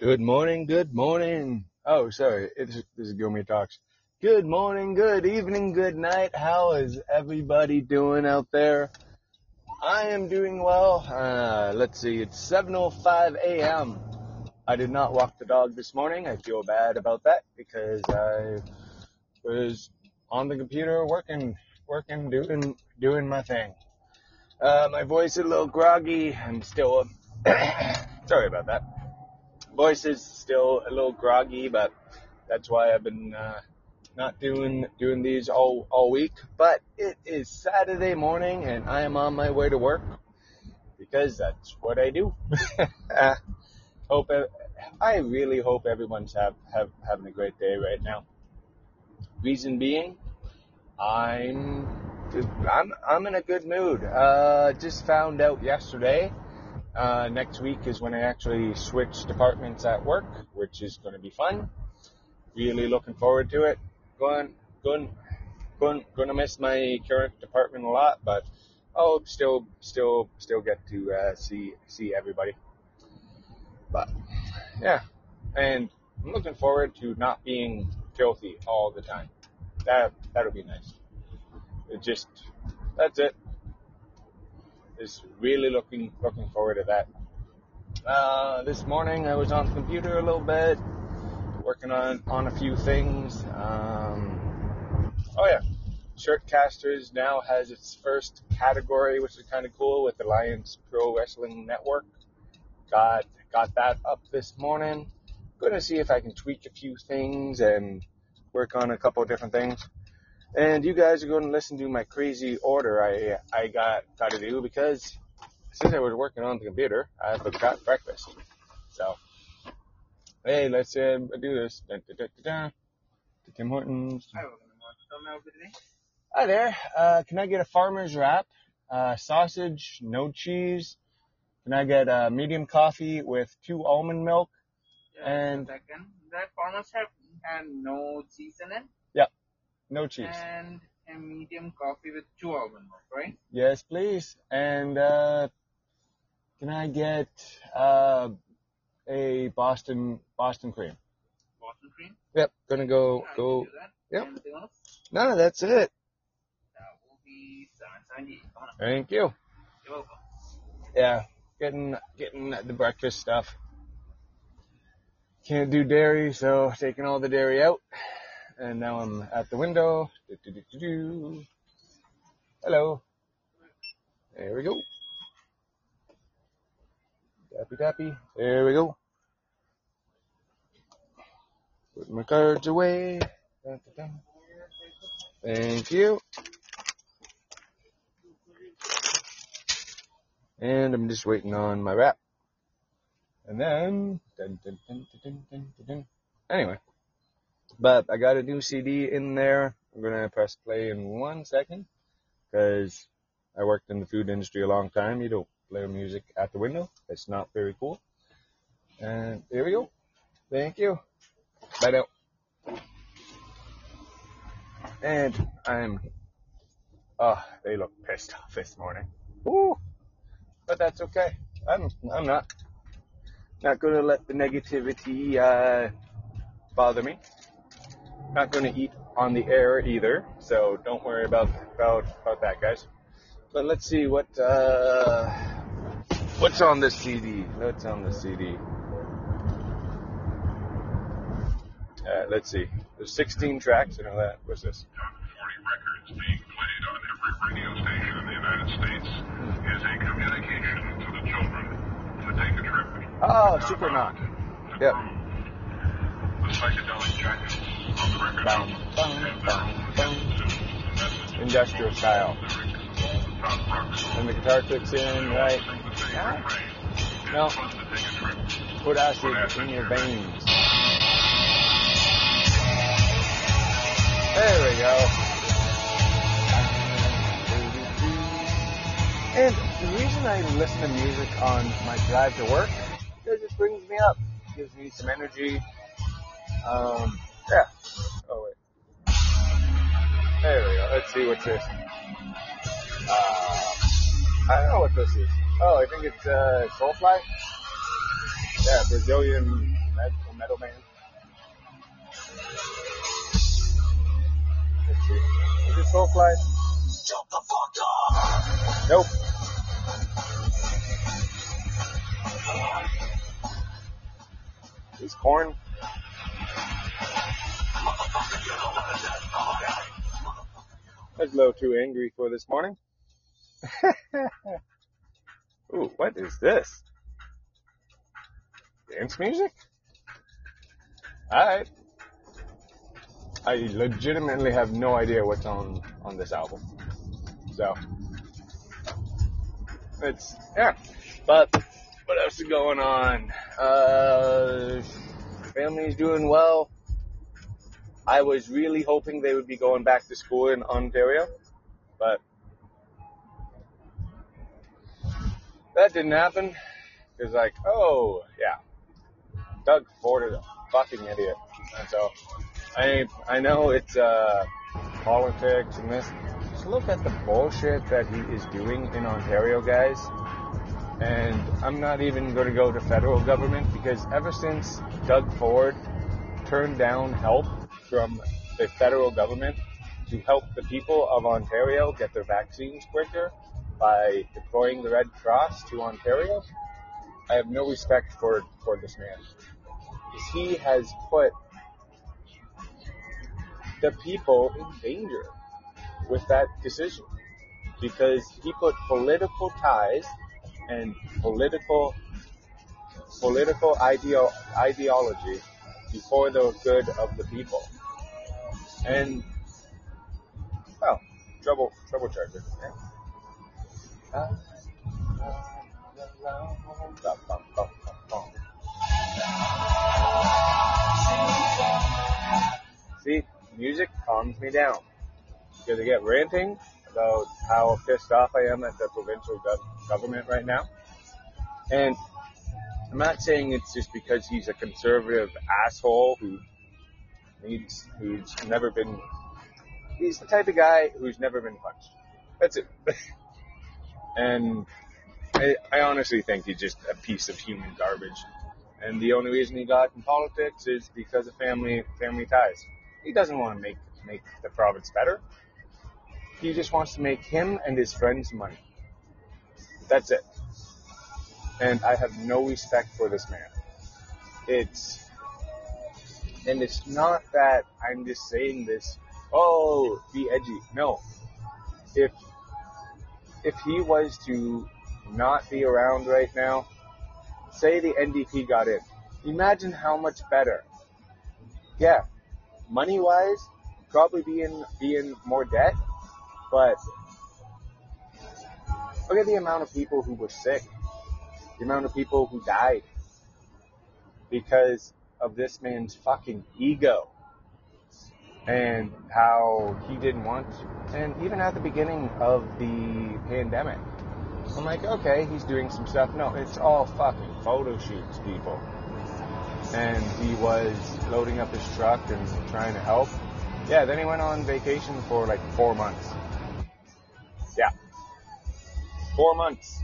Good morning, good morning. Oh, sorry, it's, this is Gilmy Talks. Good morning, good evening, good night. How is everybody doing out there? I am doing well. Uh, let's see, it's 7.05 a.m. I did not walk the dog this morning. I feel bad about that because I was on the computer working, working, doing, doing my thing. Uh, my voice is a little groggy. I'm still, sorry about that voice is still a little groggy, but that's why I've been uh, not doing doing these all all week. But it is Saturday morning, and I am on my way to work because that's what I do. uh, hope I really hope everyone's have, have having a great day right now. Reason being, I'm I'm I'm in a good mood. Uh, just found out yesterday uh, next week is when I actually switch departments at work, which is going to be fun. Really looking forward to it. Going, going, going, going to miss my current department a lot, but I'll still, still, still get to uh, see see everybody. But yeah, and I'm looking forward to not being filthy all the time. That that'll be nice. It just that's it is really looking looking forward to that. Uh, this morning I was on the computer a little bit, working on on a few things. Um, oh yeah, Shirtcasters now has its first category, which is kind of cool with Alliance Pro Wrestling Network. Got got that up this morning. Going to see if I can tweak a few things and work on a couple of different things. And you guys are going to listen to my crazy order I I got got to do because since I was working on the computer, I forgot breakfast. So, hey, let's uh, do this. Da, da, da, Tim Hortons. Hi there. Uh, can I get a farmer's wrap? Uh, sausage, no cheese. Can I get a medium coffee with two almond milk? And second, that farmer's wrap and no cheese in it. No cheese. And a medium coffee with two almond milk, right? Yes, please. And uh, can I get uh, a Boston Boston cream? Boston cream. Yep. Gonna go Yeah, go. do that. Yep. Anything else? No, that's it. That will be seven on. Thank you. You're welcome. Yeah, getting getting the breakfast stuff. Can't do dairy, so taking all the dairy out. And now I'm at the window. Do-do-do-do-do. Hello. There we go. Dappy dappy. There we go. Put my cards away. Thank you. And I'm just waiting on my wrap. And then, dun, dun, dun. anyway, but I got a new CD in there. I'm gonna press play in one second because I worked in the food industry a long time. You don't play music at the window. It's not very cool. And here we go. Thank you. Bye now. And I'm, oh, they look pissed off this morning. Ooh, but that's okay. I'm, I'm not, not gonna let the negativity, uh, bother me. Not gonna eat on the air either, so don't worry about, about, about that guys. But let's see what, uh, what's on the CD? What's on the CD? Uh, let's see. There's 16 tracks. I know that. What's this? top 40 records being played on every radio station in the United States is a communication to the children to take a trip. Oh, Super Knock. Yep. the psychedelic jackets Industrial style. And the guitar kicks in, right? No. Put acid in your veins. There we go. And the reason I listen to music on my drive to work it brings me up, gives me some energy. Um, yeah. Oh wait. There we go. Let's see what's this. Uh, I don't know what this is. Oh, I think it's uh, Soulfly. Yeah, Brazilian metal, metal man. Let's see. Is it Soulfly? Nope. Is Korn? That's a little too angry for this morning. Ooh, what is this? Dance music? Alright. I legitimately have no idea what's on, on this album. So, it's, yeah. But, what else is going on? Uh, family's doing well. I was really hoping they would be going back to school in Ontario, but that didn't happen. It's like, oh yeah, Doug Ford is a fucking idiot. And so I I know it's uh, politics and this. Just look at the bullshit that he is doing in Ontario, guys. And I'm not even going to go to federal government because ever since Doug Ford turned down help from the federal government to help the people of Ontario get their vaccines quicker by deploying the Red Cross to Ontario, I have no respect for, for this man. He has put the people in danger with that decision. Because he put political ties and political political ideo- ideology before the good of the people. And oh, trouble trouble charger. Eh? See, music calms me down because I get ranting about how pissed off I am at the provincial gov- government right now. And I'm not saying it's just because he's a conservative asshole who needs, who's never been, he's the type of guy who's never been punched. That's it. and I, I honestly think he's just a piece of human garbage. And the only reason he got in politics is because of family, family ties. He doesn't want to make, make the province better. He just wants to make him and his friends money. That's it. And I have no respect for this man. It's, and it's not that I'm just saying this, oh, be edgy. No. If, if he was to not be around right now, say the NDP got in, imagine how much better. Yeah, money wise, probably be in, be in more debt, but look at the amount of people who were sick, the amount of people who died because of this man's fucking ego and how he didn't want to. And even at the beginning of the pandemic, I'm like, okay, he's doing some stuff. No, it's all fucking photo shoots, people. And he was loading up his truck and trying to help. Yeah, then he went on vacation for like four months. Yeah. Four months.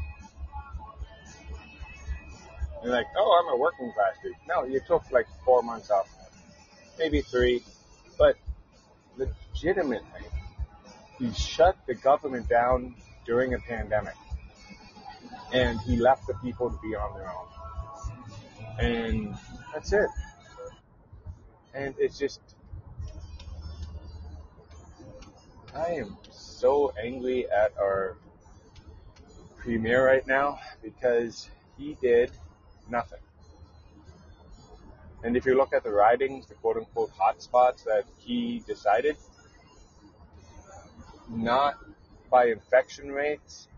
You're like, oh, I'm a working class dude. No, you took like four months off. Maybe three. But legitimately, he shut the government down during a pandemic. And he left the people to be on their own. And that's it. And it's just, I am so angry at our premier right now because he did nothing. And if you look at the ridings, the quote unquote hotspots that he decided, not by infection rates,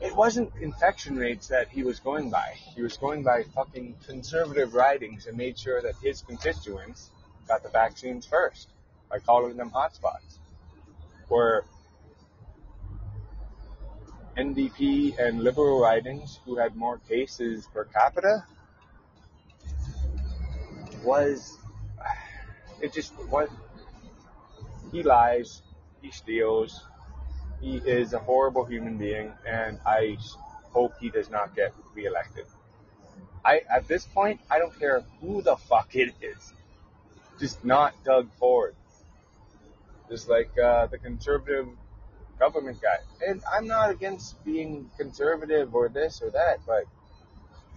it wasn't infection rates that he was going by. He was going by fucking conservative ridings and made sure that his constituents got the vaccines first by calling them hotspots. Where NDP and liberal ridings who had more cases per capita was it just was he lies, he steals, he is a horrible human being, and I hope he does not get reelected. I at this point I don't care who the fuck it is. Just not Doug Ford. Just like uh, the conservative government guy. And I'm not against being conservative or this or that, but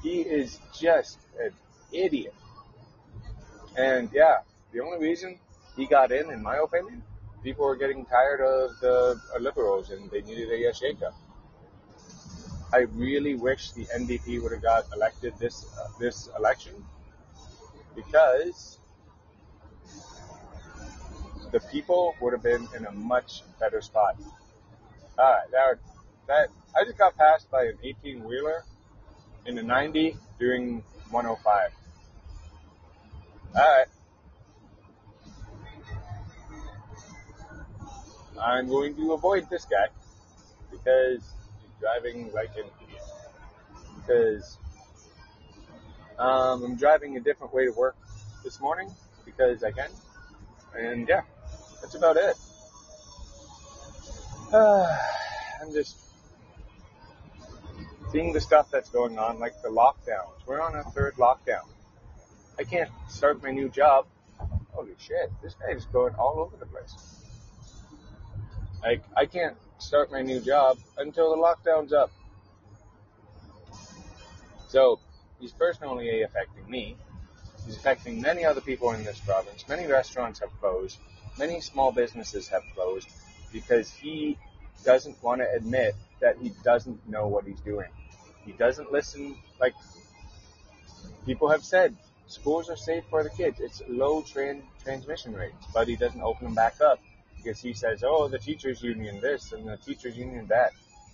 he is just an idiot. And yeah, the only reason he got in, in my opinion, people were getting tired of the liberals and they needed a shakeup. I really wish the NDP would have got elected this uh, this election because the people would have been in a much better spot. All right, that, that I just got passed by an 18 wheeler in a 90 doing 105. All right. I'm going to avoid this guy because he's driving like an idiot. Because um, I'm driving a different way to work this morning because I can. And yeah, that's about it. I'm just seeing the stuff that's going on, like the lockdowns. We're on a third lockdown. I can't start my new job. Holy shit, this guy is going all over the place. Like, I can't start my new job until the lockdown's up. So, he's personally affecting me. He's affecting many other people in this province. Many restaurants have closed. Many small businesses have closed because he doesn't want to admit that he doesn't know what he's doing. He doesn't listen, like people have said, schools are safe for the kids. It's low tran- transmission rates, but he doesn't open them back up because he says, oh, the teachers union this and the teachers union that.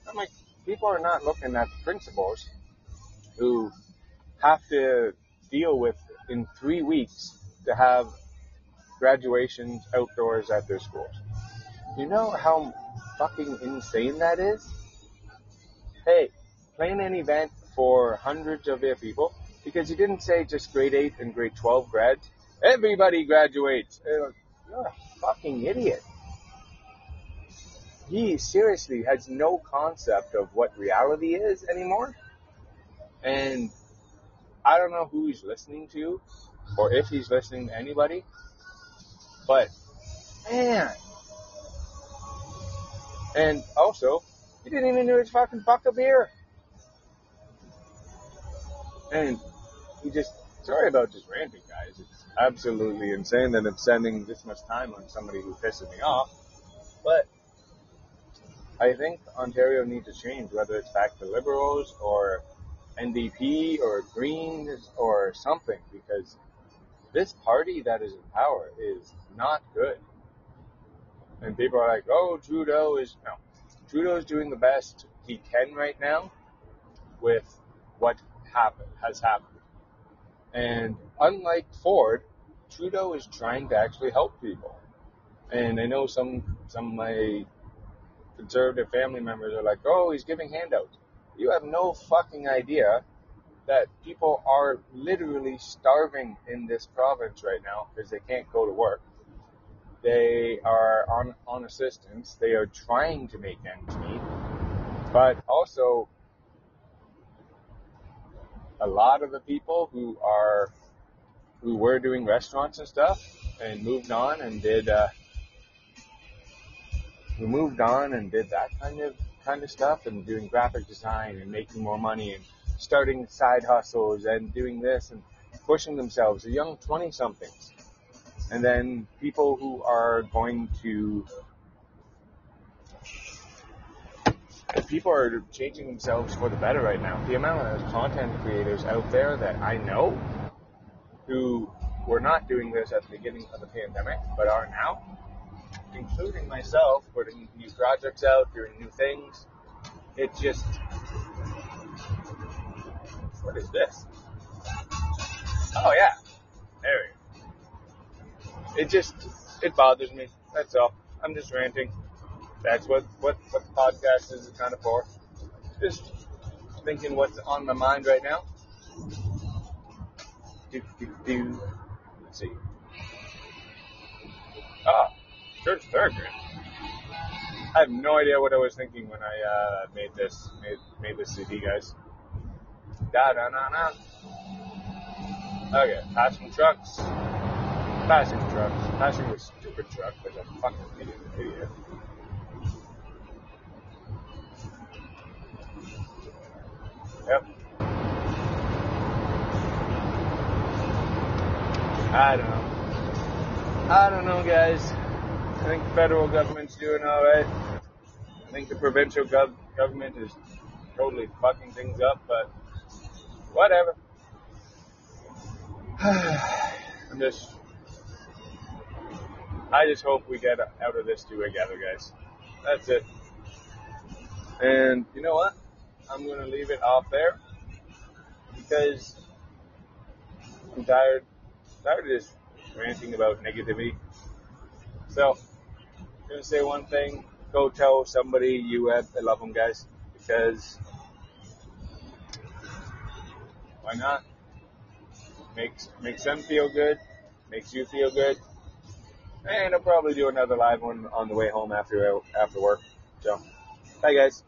I'm like, people are not looking at the principals who have to deal with in three weeks to have graduations outdoors at their schools. You know how fucking insane that is? Hey, plan an event for hundreds of their people because you didn't say just grade 8 and grade 12 grads. Everybody graduates. Eh, you're a fucking idiot. He seriously has no concept of what reality is anymore. And I don't know who he's listening to or if he's listening to anybody, but man. And also, he didn't even know his fucking buck of beer. And he just, sorry about just ranting, guys. It's absolutely insane that I'm spending this much time on somebody who pisses me off. But I think Ontario needs to change, whether it's back to Liberals or NDP or Greens or something, because this party that is in power is not good. And people are like, oh, Trudeau is, no. Trudeau is doing the best he can right now with what happened, has happened. And unlike Ford, Trudeau is trying to actually help people. And I know some, some of my conservative family members are like, oh, he's giving handouts. You have no fucking idea that people are literally starving in this province right now because they can't go to work. They are on, on assistance. They are trying to make ends meet. But also, a lot of the people who are, who were doing restaurants and stuff and moved on and did, uh, who moved on and did that kind of, kind of stuff and doing graphic design and making more money and starting side hustles and doing this and pushing themselves, the young 20 somethings. And then people who are going to, people are changing themselves for the better right now. The amount of content creators out there that I know who were not doing this at the beginning of the pandemic, but are now, including myself, putting new projects out, doing new things. It just, what is this? Oh yeah, there we go. It just, it bothers me. That's all. I'm just ranting. That's what, what, what the podcast is kind of for. Just thinking what's on my mind right now. Do, do, do. Let's see. Ah, church paragraph. I have no idea what I was thinking when I uh, made this made, made this CD, guys. Da da na na. Okay, passing trucks. Passing trucks. Passing a stupid truck like a fucking idiot. idiot. Yep. I don't know. I don't know, guys. I think the federal government's doing all right. I think the provincial gov- government is totally fucking things up, but whatever. I'm just, I just hope we get out of this together, guys. That's it. And you know what? I'm gonna leave it off there because I'm tired, tired of just ranting about negativity. So, I'm gonna say one thing. Go tell somebody you have, I love them, guys, because why not? Makes makes them feel good, makes you feel good, and I'll probably do another live one on the way home after after work. So, bye, guys.